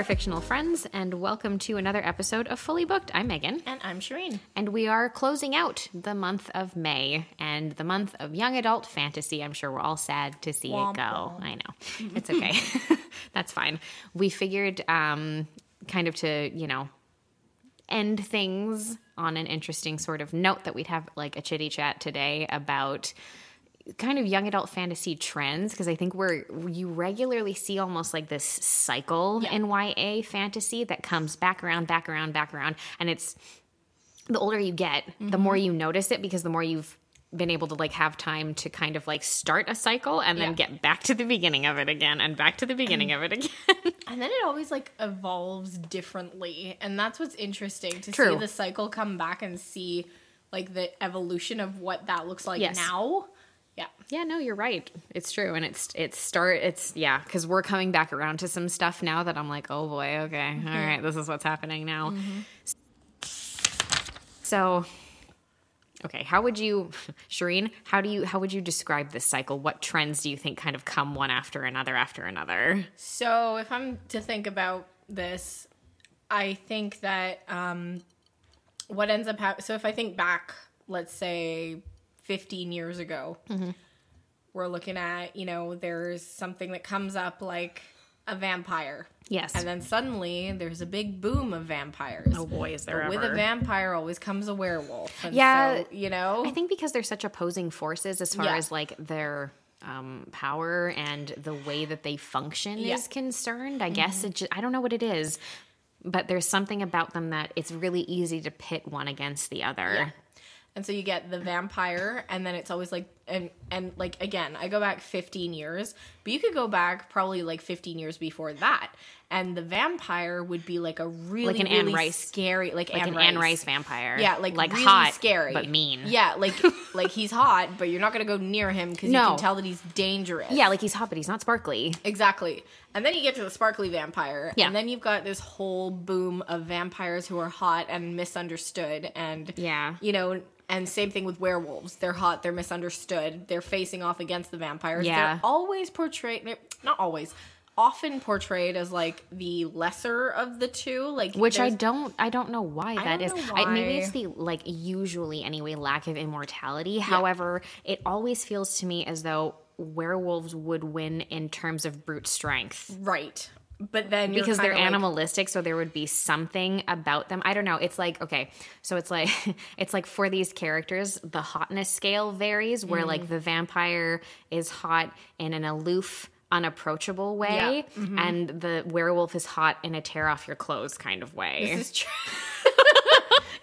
there, fictional friends, and welcome to another episode of Fully Booked. I'm Megan, And I'm Shireen. and we are closing out the month of May and the month of young adult fantasy. I'm sure we're all sad to see Womp it go. womp. I know. It's okay. That's fine. We figured um, kind of to, you know, end things on an interesting sort of note that we'd have like a chitty chat today about kind of young adult fantasy trends because I think we're you regularly see almost like this cycle Yeah. in YA fantasy that comes back around, back around, back around, and it's the older you get, the more Mm-hmm. you notice it because the more you've been able to like have time to kind of like start a cycle and then Yeah. get back to the beginning of it again and back to the beginning of it again. And then it always like evolves differently. And that's what's interesting to True. see the cycle come back and see like the evolution of what that looks like Yes. now. Yeah. Yeah, no, you're right. It's true, and it's it's start it's yeah because we're coming back around to some stuff now that I'm like, oh boy, okay, all right, this is what's happening now. So, okay, how would you, Shireen? How do you how would you describe this cycle? What trends do you think kind of come one after another after another? So if I'm to think about this, I think that um, what ends up happening. So if I think back, let's say 15 years ago, we're looking at, you know, there's something that comes up like a vampire. Yes. And then suddenly there's a big boom of vampires. oh boy, is there But with a vampire always comes a werewolf. And Yeah, so, you know, I think because they're such opposing forces as far Yeah. as like their um, power and the way that they function Yeah. Mm-hmm. is concerned. I guess it. Just, I don't know what it is, but there's something about them that it's really easy to pit one against the other. Yeah. And so you get the vampire, and then it's always like, and and like again, I go back 15 years, but you could go back probably like 15 years before that, and the vampire would be like a really Like an Anne really Rice- scary, like, Like Anne an Rice. Anne Rice vampire. Yeah, like like really hot, scary, but mean. Yeah, like like he's hot, but you're not gonna go near him because you can tell that he's dangerous. Yeah, like he's hot, but he's not sparkly. Exactly. And then you get to the sparkly vampire. Yeah. And then you've got this whole boom of vampires who are hot and misunderstood. And, Yeah. you know, and same thing with werewolves. They're hot, they're misunderstood, they're facing off against the vampires. Yeah. They're always portrayed, not always, often portrayed as like the lesser of the two. Like, Which I don't I don't know why that is. know I, maybe it's the like usually anyway lack of immortality. However, it always feels to me as though werewolves would win in terms of brute strength. Right. But then because they're like- animalistic so there would be something about them i don't know it's like okay so it's like it's like for these characters the hotness scale varies where like Mm. the vampire is hot in an aloof unapproachable way Yeah. Mm-hmm. and the werewolf is hot in a tear off your clothes kind of way This is true.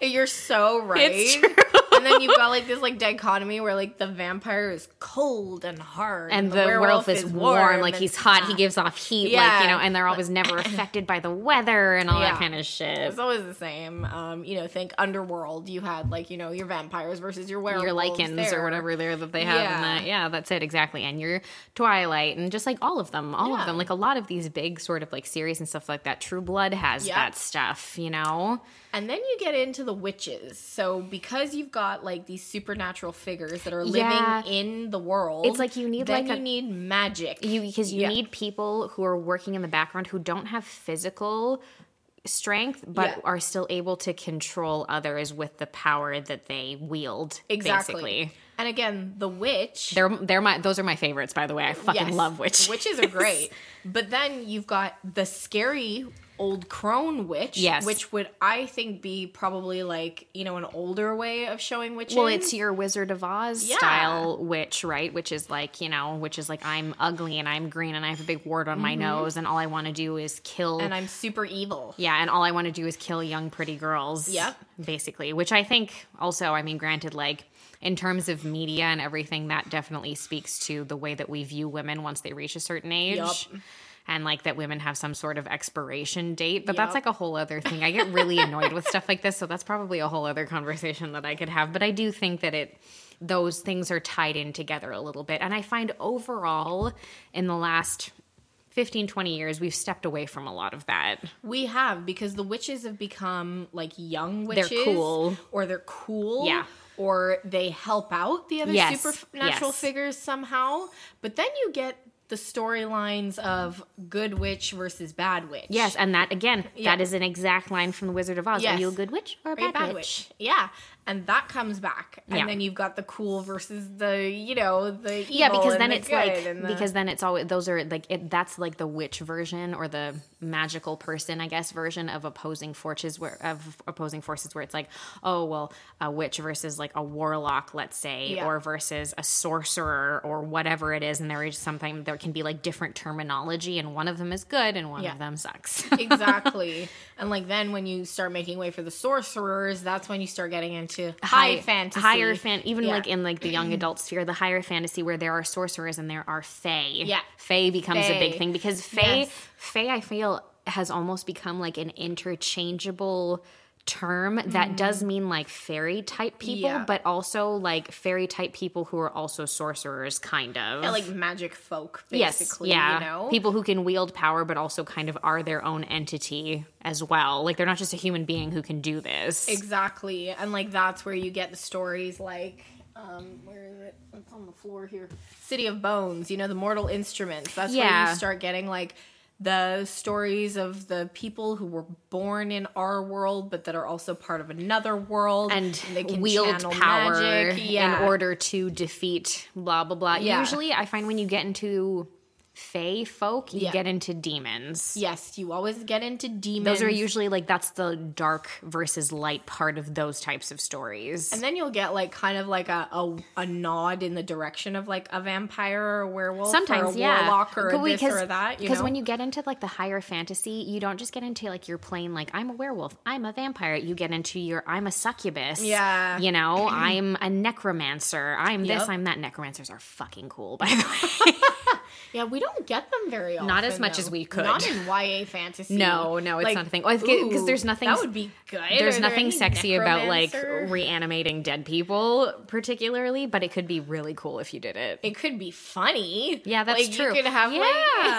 You're so right. It's true. And then you've got like this like dichotomy where like the vampire is cold and hard, and the, werewolf, is warm, like he's hot he gives off heat like Yeah. you know and they're always never affected by the weather and all that kind of shit It's always the same. Um, you know, think Underworld. You had like you know your vampires versus your werewolves. your Lycans there. or whatever there that they have in Yeah. that. Yeah, that's it exactly. And your Twilight and just like all of them, all Yeah. of them. Like a lot of these big sort of like series and stuff like that. True Blood has Yep. that stuff, you know. And then you get into the witches. So because you've got like these supernatural figures that are living Yeah. in the world, It's like you need, then like, you a- need magic. You because you Yeah. need people who are working in the background who don't have physical strength but Yeah. are still able to control others with the power that they wield exactly. basically And again, the witch. they're they're my those are my favorites by the way i fucking Yes, love witches Witches are great. But then you've got the scary old crone witch. Yes. Which would I think be probably like, you know, an older way of showing witches. Well, it's your Wizard of Oz Yeah. style witch, right? Which is like, you know, which is like I'm ugly and I'm green and I have a big wart on my nose and all I want to do is kill Mm-hmm. and I'm super evil. yeah, and all I want to do is kill young pretty girls. Yep. Basically, which I think also, I mean, granted like in terms of media and everything that definitely speaks to the way that we view women once they reach a certain age. Yup. And like that women have some sort of expiration date, but that's like a whole other thing. I get really annoyed with stuff like this, so that's probably a whole other conversation that I could have. But I do think that it those things are tied in together a little bit. And I find overall in the last 15 20 years we've stepped away from a lot of that. We have because the witches have become like young witches. they're cool. Or they're cool. Yeah. Or they help out the other Yes, supernatural yes. figures somehow. But then you get the storylines of good witch versus bad witch. Yes, and that again, Yeah. that is an exact line from The Wizard of Oz. Yes. Are you a good witch or a you bad, witch? Yeah. And that comes back. And Yeah. then you've got the cool versus the, you know, the evil Yeah, because then the it's like the- because then it's always those are like it, that's like the witch version or the magical person, I guess, version of opposing forces where of opposing forces where it's like, oh well, a witch versus like a warlock, let's say, Yeah. or versus a sorcerer or whatever it is, and there is something there can be like different terminology, and one of them is good and one Yeah. of them sucks. exactly. And like then when you start making way for the sorcerers, that's when you start getting into high, fantasy. higher fan, even Yeah. like in like the young adult sphere, the higher fantasy where there are sorcerers and there are fae. Yeah. fae becomes a big thing because fae, Yes. fae, I feel has almost become like an interchangeable term that does mean like fairy type people, Mm-hmm. Yeah. but also like fairy type people who are also sorcerers, kind of. Yeah, like magic folk, Yes, yeah. You know? People who can wield power, but also kind of are their own entity as well. Like they're not just a human being who can do this. Exactly. And like that's where you get the stories like um where is it? It's on the floor here. City of Bones, you know, the mortal instruments. That's where you start getting like the stories of the people who were born in our world but that are also part of another world and they can wield channel power. Yeah. in order to defeat blah blah blah. Yeah. Usually, I find when you get into fae folk, you Yeah. get into demons. Yes, you always get into demons. Those are usually like that's the dark versus light part of those types of stories. and then you'll get like kind of like a, a, a nod in the direction of like a vampire or a werewolf Sometimes, or a yeah, warlock or a this or that. Because when you get into like the higher fantasy, you don't just get into like your plain like I'm a werewolf, I'm a vampire. You get into your I'm a succubus. Yeah. you know, I'm a necromancer. I'm this. I'm that. Necromancers are fucking cool, by the way. Yeah, we don't get them very often. Not as much though. as we could. Not in YA fantasy. No, no, it's Like, not a thing. Because there's nothing. That would be good. There's there nothing sexy about like reanimating dead people, particularly, but it could be really cool if you did it. it could be funny. Yeah, that's like, true. You could have Yeah.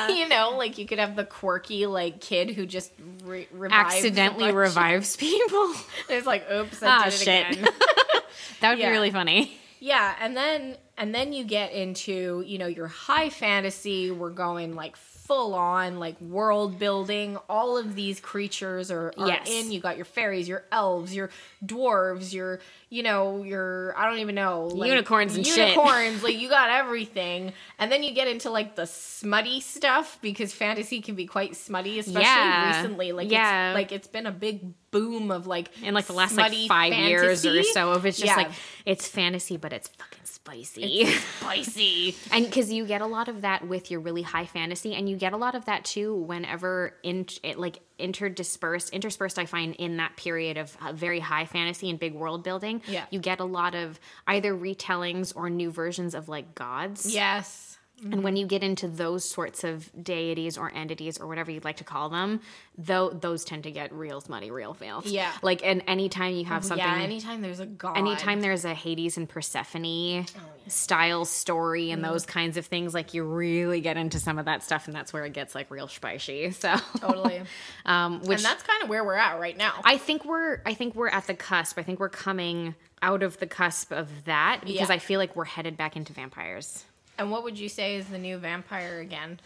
like you know, like you could have the quirky like kid who just re- revives Accidentally revives people. It's like, oops, I Ah, did it shit. again. that would Yeah. be really funny. Yeah, and then and then you get into, you know, your high fantasy, we're going like full on like world building. All of these creatures are, are Yes. in. You got your fairies, your elves, your dwarves, your you know, your I don't even know, like, Unicorns and shit. unicorns, like you got everything. And then you get into like the smutty stuff because fantasy can be quite smutty, especially Yeah. recently. Like Yeah. it's like it's been a big boom of like In like the last like five years or so, of it's just Yeah. like it's fantasy, but it's fucking spicy. spicy. and because you get a lot of that with your really high fantasy and you get a lot of that too whenever in it like interdispersed interspersed i find in that period of uh, very high fantasy and big world building Yeah. you get a lot of either retellings or new versions of like gods Yes. And when you get into those sorts of deities or entities or whatever you'd like to call them though those tend to get real smutty real filth Yeah. like and anytime you have something Yeah, anytime there's a god. anytime there's a Hades and Persephone Oh, style story and Mm. those kinds of things, like you really get into some of that stuff, and that's where it gets like real spicy. So Totally. um, which and that's kind of where we're at right now. I think we're I think we're at the cusp. I think we're coming out of the cusp of that because Yeah. I feel like we're headed back into vampires. And what would you say is the new vampire again?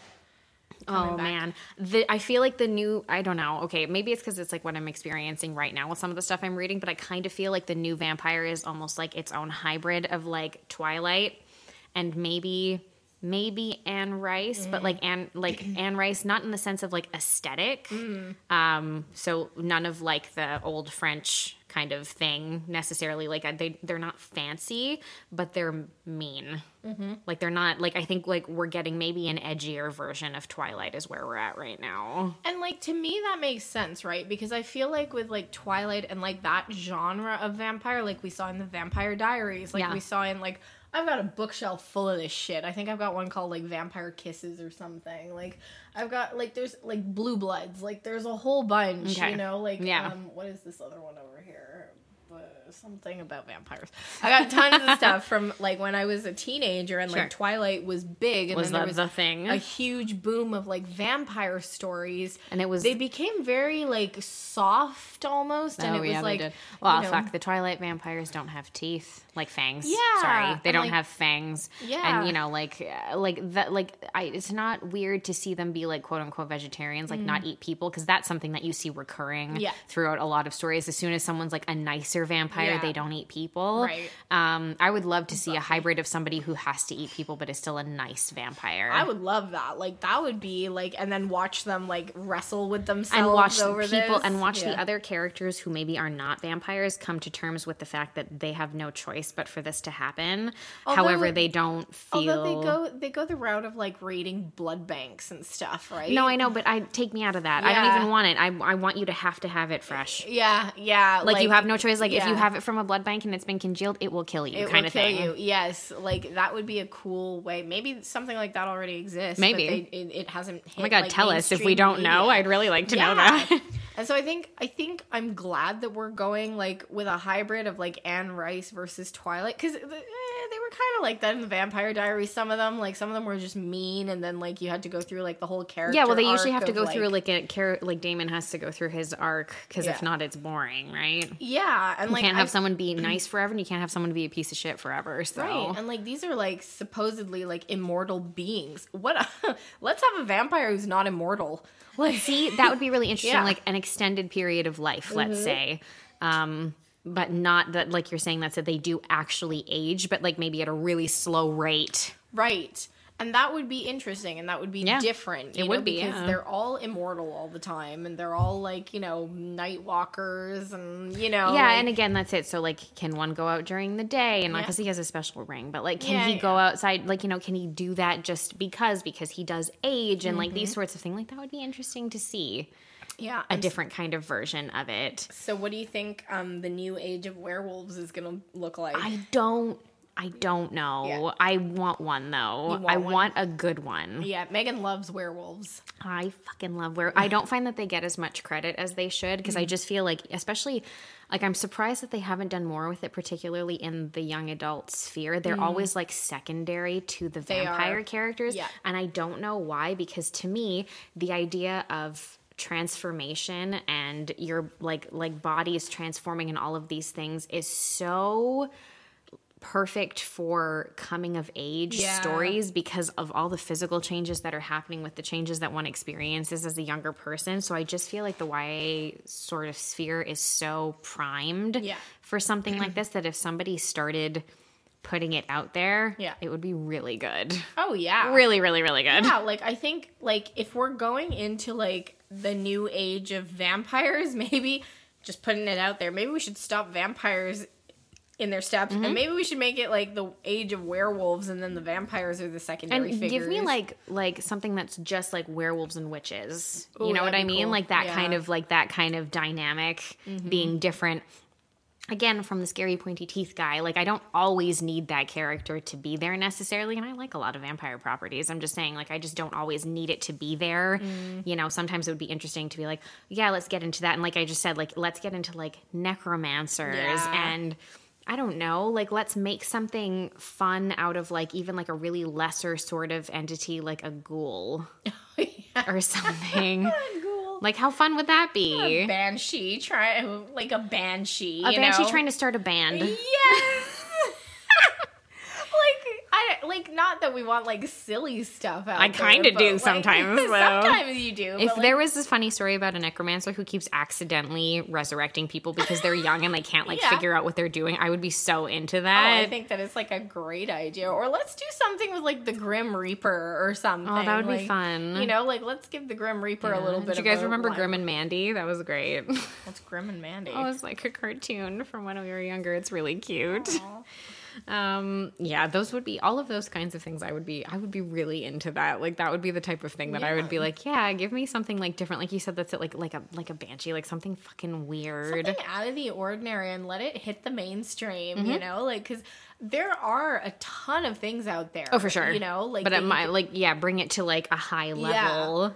Oh back. man, the, I feel like the new. I don't know. Okay, maybe it's because it's like what I'm experiencing right now with some of the stuff I'm reading, but I kind of feel like the new vampire is almost like its own hybrid of like Twilight, and maybe maybe Anne Rice, but like Anne like Anne Rice, not in the sense of like aesthetic. Um, so none of like the old French kind of thing necessarily. Like uh, they they're not fancy, but they're mean. Mm-hmm. Like they're not like I think like we're getting maybe an edgier version of Twilight is where we're at right now. And like to me that makes sense, right? Because I feel like with like Twilight and like that genre of vampire, like we saw in the Vampire Diaries, like Yeah. we saw in like I've got a bookshelf full of this shit. I think I've got one called like Vampire Kisses or something. Like I've got like there's like Blue Bloods. Like there's a whole bunch, Okay. you know, like Yeah. um what is this other one over here? But something about vampires. I got tons of stuff from like when I was a teenager and Sure. like Twilight was big and Was then there that was the thing? a huge boom of like vampire stories. And it was- they became very like soft almost and Oh, it was yeah, like did. Well, you know, fuck, the Twilight vampires don't have teeth, like fangs. Yeah, sorry, they and, don't like- have fangs. Yeah. and you know, like, uh, like that, like, I. It's not weird to see them be like quote unquote vegetarians, like not eat people, because that's something that you see recurring Mm. Yeah. throughout a lot of stories. As soon as someone's like a nicer vampire, Yeah. they don't eat people. Right. Um, I would love to see a hybrid of somebody who has to eat people, but is still a nice vampire. I would love that. Like that would be like and then watch them like wrestle with themselves and watch over people this. and watch the other characters who maybe are not vampires come to terms with the fact that they have no choice but for this to happen. Although- However, they don't feel. Although they go they go the route of like raiding blood banks and stuff, right? no, I know, but I take me out of that. I don't even want it. I, I want you to have to have it fresh. Yeah, yeah. Like, you have no choice. Like if you yeah. Have it from a blood bank and it's been congealed, it will kill you. it kind will of kill thing. you. Yes, like that would be a cool way. Maybe something like that already exists. Maybe. but they, it, it hasn't. Oh hit, Oh my god, like, tell us if we don't know. I'd really like to know that. and so I think I think I'm glad that we're going like with a hybrid of like Anne Rice versus Twilight because they were kind of like that in the Vampire Diaries. Some of them, like some of them, were just mean, and then like you had to go through like the whole character. yeah, well, they usually have to go through like a char- like Damon has to go through his arc because if not, it's boring, right? yeah, and like You like can't have someone be nice forever, and you can't have someone be a piece of shit forever. So Right, and like these are like supposedly like immortal beings. What? A, let's have a vampire who's not immortal. Like, See, that would be really interesting, Yeah. Mm-hmm. like an extended period of life, let's say. Um, but not that, like you're saying, that's that they do actually age, but like maybe at a really slow rate. right, and that would be interesting, and that would be Yeah, different. it know, would be, because yeah. they're all immortal all the time, and they're all like you know night walkers, and you know, yeah, like- and again, that's it. So, like, can one go out during the day? And Yeah. because he has a special ring, but like, can Yeah, he yeah. go outside? Like, you know, can he do that just because? Because he does age and like these Mm-hmm. sorts of things. Like, that would be interesting to see yeah, a and different kind of version of it. So, what do you think um, the new age of werewolves is going to look like? I don't. I don't know. Yeah. I want one though. Want I one? want a good one. yeah, Megan loves werewolves. I fucking love where I don't find that they get as much credit as they should because Mm. I just feel like, especially, like I'm surprised that they haven't done more with it, particularly in the young adult sphere. They're always like secondary to the. They vampire are. characters, Yeah. and I don't know why. Because to me, the idea of transformation and your like like bodies transforming and all of these things is so perfect for coming of age Yeah. stories because of all the physical changes that are happening with the changes that one experiences as a younger person. So I just feel like the YA sort of sphere is so primed Yeah. for something like mm. this that if somebody started putting it out there, Yeah. it would be really good. Oh yeah, Really, really, really good. yeah like i think like if we're going into like the new age of vampires maybe just putting it out there maybe we should stop vampires in their steps Mm-hmm. and maybe we should make it like the age of werewolves and then the vampires are the secondary and figures give me like like something that's just like werewolves and witches Ooh, you know what i mean cool. like that Yeah. Mm-hmm. kind of like that kind of dynamic being different again from the scary pointy teeth guy like i don't always need that character to be there necessarily and i like a lot of vampire properties i'm just saying like i just don't always need it to be there Mm. you know sometimes it would be interesting to be like yeah let's get into that and like i just said like let's get into like necromancers Yeah. and I don't know, like let's make something fun out of like even like a really lesser sort of entity like a ghoul or something. Like how fun would that be? A banshee trying, like a banshee A banshee know? trying to start a band. yes like not that we want like silly stuff out I kinda but, do like, sometimes, though. sometimes you do If like, there was this funny story about a necromancer who keeps accidentally resurrecting people because they're young and they can't like Yeah. figure out what they're doing, I would be so into Oh, that. I think that it's like a great idea. Or let's do something with like the Grim Reaper or something. Oh, that would be fun. You know, like let's give the Grim Reaper a little bit. Did you of guys remember life. Grim and Mandy? That was great. What's Grim and Mandy? Oh, it's like a cartoon from when we were younger. It's really cute. Um, yeah, those would be all of those kinds of things. I would be, I would be really into that. Like that would be the type of thing that I would be like, yeah, give me something like different. Like you said, that's it. Like like a like a banshee, like something fucking weird. Something out of the ordinary and let it hit the mainstream. Mm-hmm. You know, like because there are a ton of things out there. Oh, for sure. You know, like but it might like yeah, bring it to like a high level. yeah,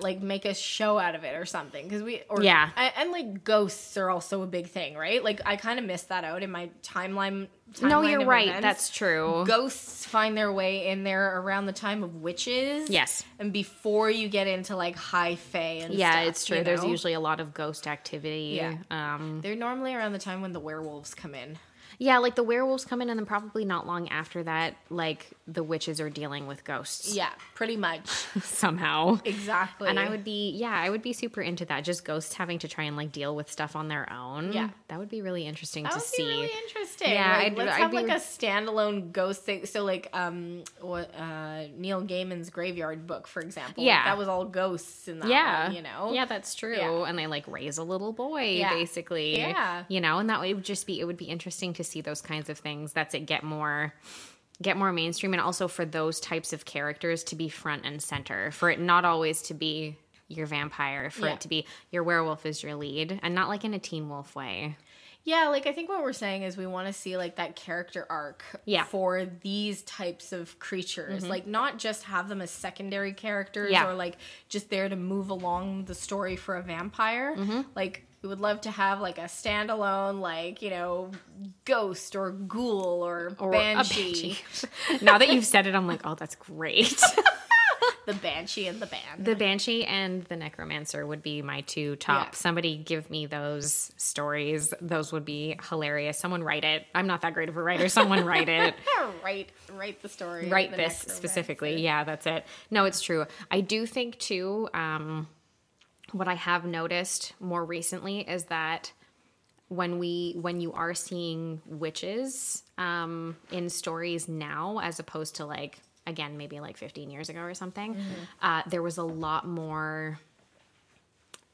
like make a show out of it or something. Because we, or Yeah. and, and, like ghosts are also a big thing, right? Like I kind of missed that out in my timeline. no, you're right. events. That's true. ghosts find their way in there around the time of witches. Yes. and before you get into like high fae and stuff yeah, stuff, it's true. you There's usually a lot of ghost activity. Yeah. Um, they're normally around the time when the werewolves come in. yeah, like the werewolves come in, and then probably not long after that, like the witches are dealing with ghosts Yeah, pretty much somehow. exactly. And I would be, yeah, I would be super into that. Just ghosts having to try and like deal with stuff on their own. Yeah. that would be really interesting That to would see. be really interesting. Yeah, like, I'd- let's I'd have be like re- a standalone ghost thing. So like um, what uh, Neil Gaiman's Graveyard Book, for example. Like, Yeah. that was all ghosts in that. yeah, one, you know. yeah, that's true. Yeah. And they like raise a little boy, Yeah. basically. Yeah. you know, and that would just be it would be interesting to see those kinds of things. That's it. Get more. Get more mainstream, and also for those types of characters to be front and center. For it not always to be your vampire, for Yeah. it to be your werewolf is your lead, and not like in a Teen Wolf way. Yeah, like I think what we're saying is we want to see like that character arc Yeah. Mm-hmm. for these types of creatures. Like not just have them as secondary characters Yeah. or like just there to move along the story for a vampire. Mm-hmm. Like we would love to have like a standalone like, you know, ghost or ghoul or, Or banshee. banshee. now that you've said it, I'm like, oh, that's great. The banshee and the band. The Banshee and the Necromancer would be my two top. Yeah. Somebody give me those stories. Those would be hilarious. Someone write it. I'm not that great of a writer. Someone write it. write write the story. write the this specifically. Yeah, that's it. No, it's true. I do think too. Um, what I have noticed more recently is that when we when you are seeing witches um, in stories now, as opposed to like again maybe like 15 years ago or something, uh, there was a lot more.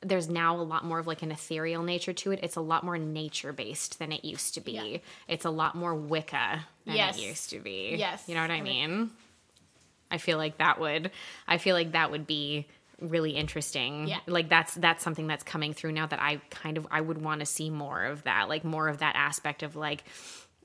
There's now a lot more of like an ethereal nature to it. It's a lot more nature based than it used to be. Yeah. It's a lot more Wicca than Yes. it used to be. Yes. You know what I mean? I feel like that would I feel like that would be really interesting. Yeah. Like that's that's something that's coming through now that I kind of I would want to see more of that. Like more of that aspect of like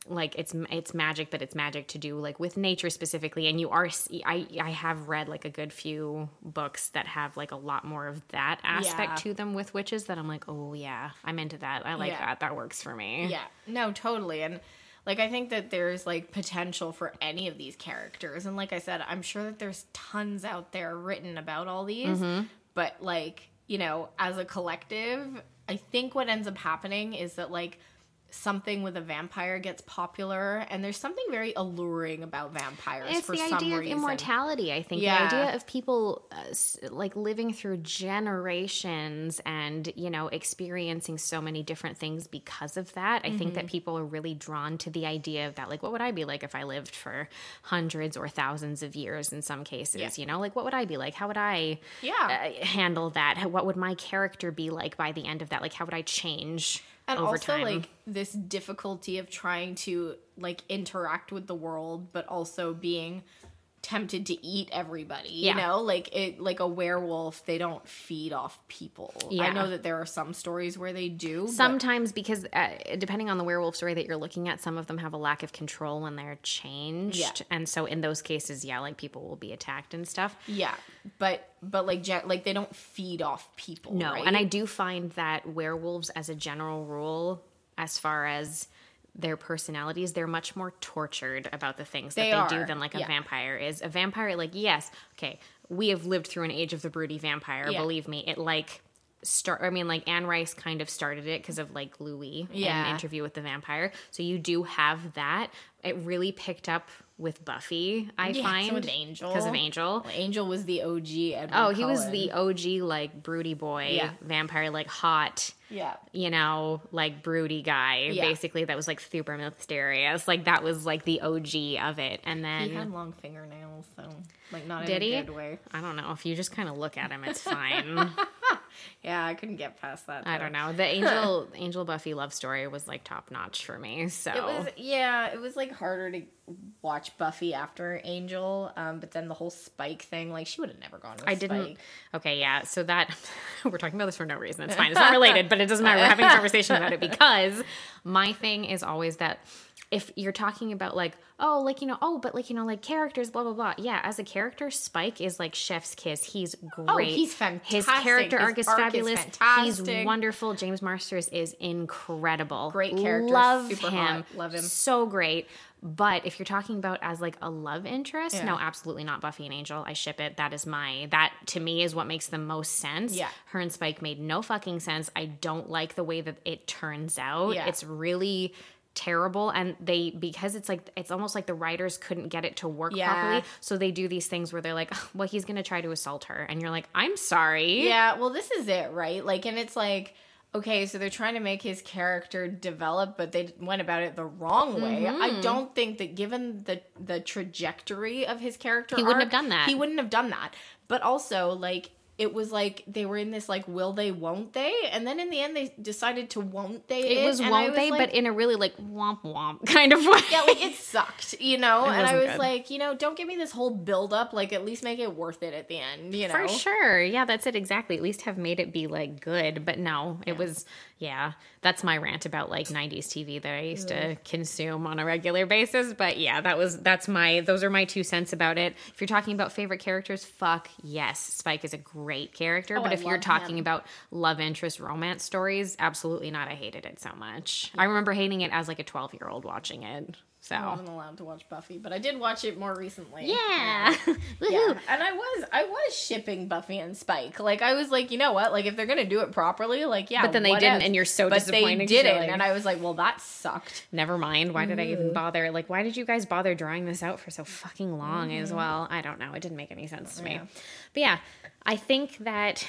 like it's it's magic but it's magic to do like with nature specifically and you are I I have read like a good few books that have like a lot more of that aspect Yeah. to them with witches that I'm like, "Oh yeah, I'm into that. I like Yeah. that. That works for me." Yeah, no, totally. And like, I think that there's like potential for any of these characters. And like I said, I'm sure that there's tons out there written about all these. Mm-hmm. But like, you know, as a collective, I think what ends up happening is that like something with a vampire gets popular and there's something very alluring about vampires It's for the some idea reason. of immortality. I think Yeah. the idea of people uh, like living through generations and you know experiencing so many different things because of that. I think Mm-hmm. that people are really drawn to the idea of that. Like, what would I be like if I lived for hundreds or thousands of years? In some cases, Yeah. you know, like what would I be like? How would I Yeah. uh, handle that? What would my character be like by the end of that? Like, how would I change and also time? like this difficulty of trying to like interact with the world but also being tempted to eat everybody you Yeah. know like it like a werewolf they don't feed off people yeah. i know that there are some stories where they do but- Sometimes, because uh, depending on the werewolf story that you're looking at, some of them have a lack of control when they're changed, Yeah. and so in those cases, yeah, like people will be attacked and stuff. yeah but but like like they don't feed off people No, right? and I do find that werewolves, as a general rule, as far as their personalities, they're much more tortured about the things They that they do than like a yeah. vampire is. A vampire, like yes, okay, we have lived through an age of the broody vampire. Yeah. Believe me, it like start. I mean, like Anne Rice kind of started it because of like Louis Yeah. in Interview with the Vampire. So you do have that. It really picked up with Buffy. I Yeah, find with Angel. because of Angel. angel was the og Edward Oh, he was the OG like broody boy Yeah. vampire, like hot yeah you know, like broody guy, Yeah. basically that was like super mysterious. Like that was like the OG of it. And then he had long fingernails so like not did in he? a good way I don't know. If you just kind of look at him, it's fine. Yeah i couldn't get past that I don't know. The Angel Angel Buffy love story was like top notch for me. So It was yeah, it was like harder to watch Buffy after Angel, um, but then the whole Spike thing, like she would have never gone with I didn't. Spike. Okay, yeah. So that we're talking about this for no reason. It's fine. It's not related, but it doesn't matter. We're having a conversation about it because my thing is always that if you're talking about like, oh, like, you know, oh, but like, you know, like characters, blah, blah, blah. Yeah, as a character, Spike is like chef's kiss. He's oh, great. Oh, he's His fantastic. character His arc is arc is fabulous. he's wonderful. James Marsters is incredible. Great character, Love super him. hot. Love him. So great. But if you're talking about as like a love interest, Yeah. no, absolutely not Buffy and Angel. I ship it. That is my that to me is what makes the most sense. Yeah. Her and Spike made no fucking sense. I don't like the way that it turns out. Yeah. It's really terrible and they because it's like it's almost like the writers couldn't get it to work Yeah. properly so they do these things where they're like well he's gonna try to assault her and you're like i'm sorry Yeah, well, this is it, right? Like, and it's like, okay, so they're trying to make his character develop, but they went about it the wrong way. Mm-hmm. I don't think that, given the the trajectory of his character, He wouldn't have done that. He wouldn't have done that. But also, like. It was like they were in this like will they won't they and then in the end they decided to won't they it was won't they like, but in a really like womp womp kind of way yeah, like it sucked, you know. and I was good. like, you know, don't give me this whole build up. Like, at least make it worth it at the end, you know. For sure. Yeah, that's it exactly. At least have made it be like good. But no, it was yeah, that's my rant about like 90s TV that I used to consume on a regular basis. But yeah, that was that's my those are my two cents about it. If you're talking about favorite characters, fuck yes. Spike is a great character. Oh, but I if you're talking him. about love interest romance stories, absolutely not. I hated it so much. I remember hating it as like a 12 year old watching it. So I wasn't allowed to watch Buffy, but I did watch it more recently. yeah. Yeah, Woohoo. and I was I was shipping Buffy and Spike. Like I was like, you know what? Like if they're gonna do it properly, like yeah. But then they didn't, else? and you're so but disappointed They didn't, like- and I was like, well, that sucked. never mind. Why did I even mm-hmm. bother? Like, why did you guys bother drawing this out for so fucking long as mm-hmm. well? I don't know. It didn't make any sense to me. Yeah. But yeah, I think that.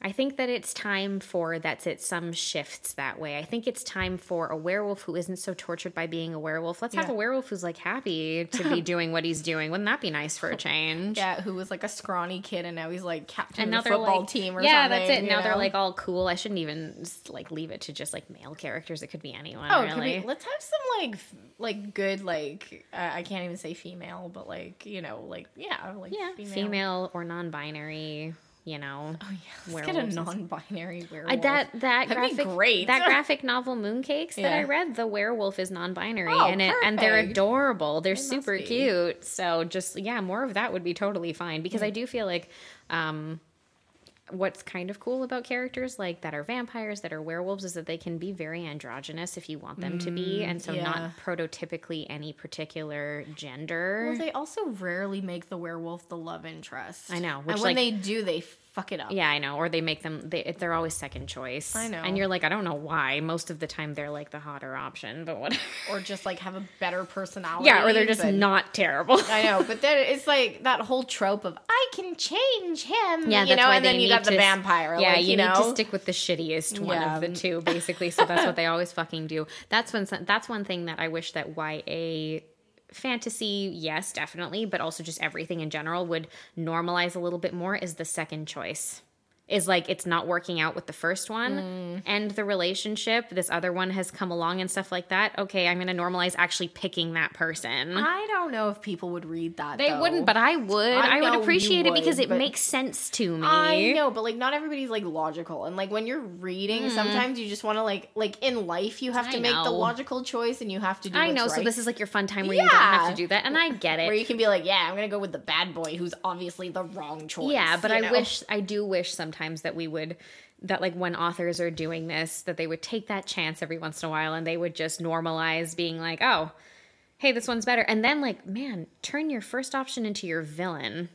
I think that it's time for that's it. Some shifts that way. I think it's time for a werewolf who isn't so tortured by being a werewolf. Let's have a werewolf who's like happy to be doing what he's doing. Wouldn't that be nice for a change? Yeah, who was like a scrawny kid, and now he's like captain of the football like, team or yeah, something. that's it. Now they're like all cool. I shouldn't even like leave it to just like male characters. It could be anyone. Oh, really. be- let's have some like f- like good like uh, I can't even say female, but like you know like yeah like yeah, female. female, or non-binary. You know, Oh yeah, let's get a non-binary werewolf. I, that that That'd be graphic great. that graphic novel Mooncakes that I read, the werewolf is non-binary Oh, and it and they're adorable. They're super cute. So just yeah, more of that would be totally fine because Mm. I do feel like um what's kind of cool about characters like that are vampires that are werewolves is that they can be very androgynous if you want them to be and so Mm, yeah. not prototypically any particular gender. Well, they also rarely make the werewolf the love interest. I know, which, and when like- they do, they fuck it up. Yeah, I know. Or they make them they they're always second choice. I know. And you're like, I don't know why. Most of the time they're like the hotter option, but whatever. Or just like have a better personality. Yeah, or they're just but- not terrible. I know, but then it's like that whole trope of I can change him. Yeah, you that's know, and then you need got the to- vampire. Yeah, like, you, you, need know? to stick with the shittiest one Yeah. of the two, basically. So that's what they always fucking do. That's when that's one thing that I wish that YA fantasy, yes, definitely, but also just everything in general would normalize a little bit more is the second choice. Is like it's not working out with the first one Mm. and the relationship. This other one has come along and stuff like that. Okay, I'm going to normalize actually picking that person. I don't know if people would read that. They though. wouldn't, but I would. I I, would appreciate it because it makes sense to me. I know, but like not everybody's like logical, and like when you're reading, sometimes you just want to like like in life you have. I to make the logical choice, and you have to do. I know. So this is like your fun time where you don't have to do that, and I get it where you can be like, yeah, I'm gonna go with the bad boy, who's obviously the wrong choice. Yeah, but I know? wish, I do wish sometimes that we would, that like when authors are doing this, that they would take that chance every once in a while, and they would just normalize being like, oh. Hey, this one's better. And then, like, man, turn your first option into your villain.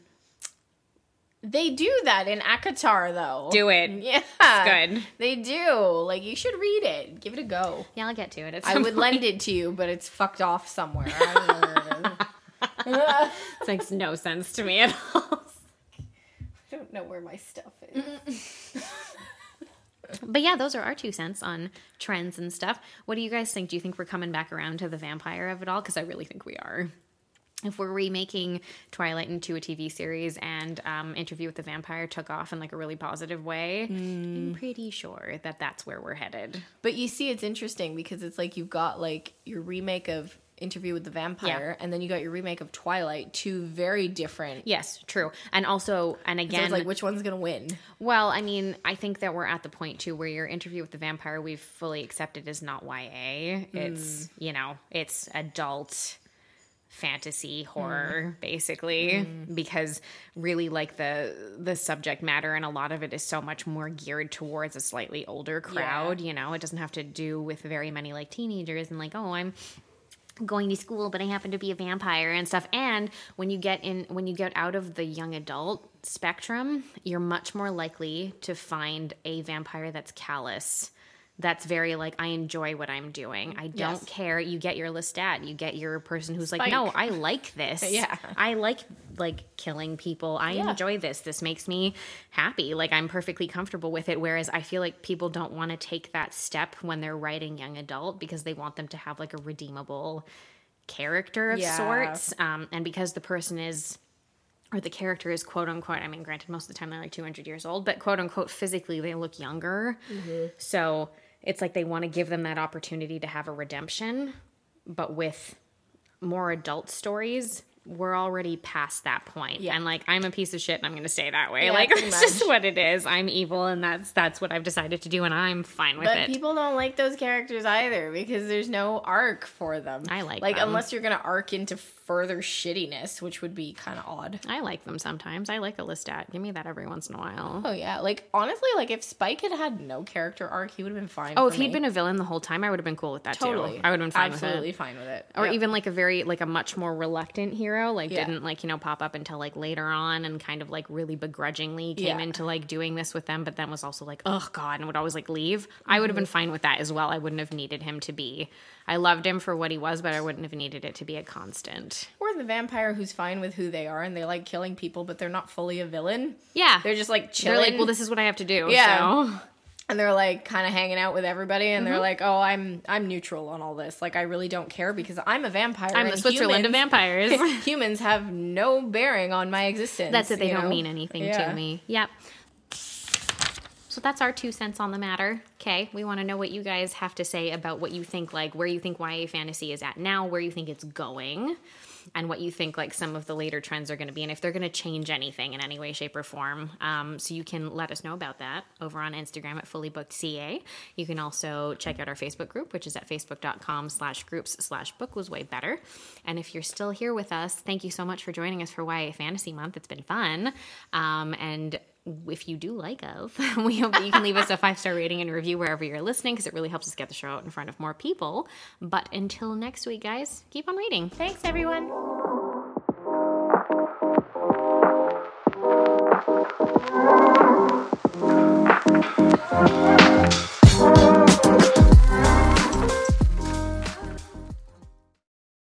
they do that in ACOTAR though. Do it. Yeah, good. They do. Like you should read it. Give it a go. Yeah, I'll get to it. I would point. lend it to you, but it's fucked off somewhere. I don't know where it is. It makes no sense to me at all. Don't know where my stuff is. But yeah, those are our two cents on trends and stuff. What do you guys think? Do you think we're coming back around to the vampire of it all? Because I really think we are. If we're remaking Twilight into a TV series and um, Interview with the Vampire took off in like a really positive way, I'm pretty sure that that's where we're headed. But you see, it's interesting because it's like you've got like your remake of Interview with the Vampire, and then you got your remake of Twilight. Two very different. Yes, true. And also, and again, it's like, which one's gonna win? well, I mean, I think that we're at the point too where your interview with the vampire we've fully accepted is not YA. Hmm. It's, you know, it's adult fantasy horror hmm. basically hmm. because really like the the subject matter and a lot of it is so much more geared towards a slightly older crowd you know it doesn't have to do with very many like teenagers and like oh i'm going to school but i happen to be a vampire and stuff. And when you get in when you get out of the young adult spectrum you're much more likely to find a vampire that's callous that's very like i enjoy what i'm doing. I don't Yes. care. You get your lestat you get your person who's like no i like this. Yeah. i like like killing people. I Yeah. enjoy this. This makes me happy. Like i'm perfectly comfortable with it. Whereas i feel like people don't want to take that step when they're writing young adult because they want them to have like a redeemable character of Yeah. sorts. Um, and because the person is or the character is quote unquote i mean granted most of the time they're like 200 years old but quote unquote physically they look younger. So it's like they want to give them that opportunity to have a redemption but with more adult stories we're already past that point Yeah. and like i'm a piece of shit and i'm gonna stay that way Yeah, like that's just what it is i'm evil and that's that's what i've decided to do and i'm fine with But it But people don't like those characters either because there's no arc for them. I like like them. unless you're gonna arc into further shittiness, which would be kind of odd. i like them sometimes. I like a Lestat give me that every once in a while. Oh yeah, like honestly, like if Spike had had no character arc, he would have been fine. oh if he'd been a villain the whole time i would have been cool with that totally, too i would have been fine absolutely with it. Fine with it, or Yep. even like a very like a much more reluctant hero like Yeah. didn't like you know pop up until like later on and kind of like really begrudgingly came Yeah. into like doing this with them but then was also like oh god and would always like leave. I would have been mm-hmm. fine with that as well. I wouldn't have needed him to be. I loved him for what he was but i wouldn't have needed it to be a constant or the vampire who's fine with who they are and they like killing people, but they're not fully a villain. yeah They're just like they're like well this is what i have to do Yeah. so and they're like kind of hanging out with everybody, and Mm-hmm. they're like, "Oh, I'm I'm neutral on all this. Like, I really don't care because I'm a vampire. i'm the switzerland of vampires humans have no bearing on my existence. That's it. They don't know? mean anything Yeah. to me. Yep. So that's our two cents on the matter. Okay. We want to know what you guys have to say about what you think, like where you think YA fantasy is at now, where you think it's going, and what you think like some of the later trends are going to be, and if they're going to change anything in any way, shape, or form. Um, so you can let us know about that over on Instagram at Fully Booked CA. You can also check out our Facebook group, which is at facebook.com slash groups slash book was way better. And if you're still here with us, thank you so much for joining us for YA Fantasy Month. It's been fun. Um, and if you do like us, we hope that you can leave us a five star rating and review wherever you're listening because it really helps us get the show out in front of more people. But until next week, guys, keep on reading. Thanks, everyone.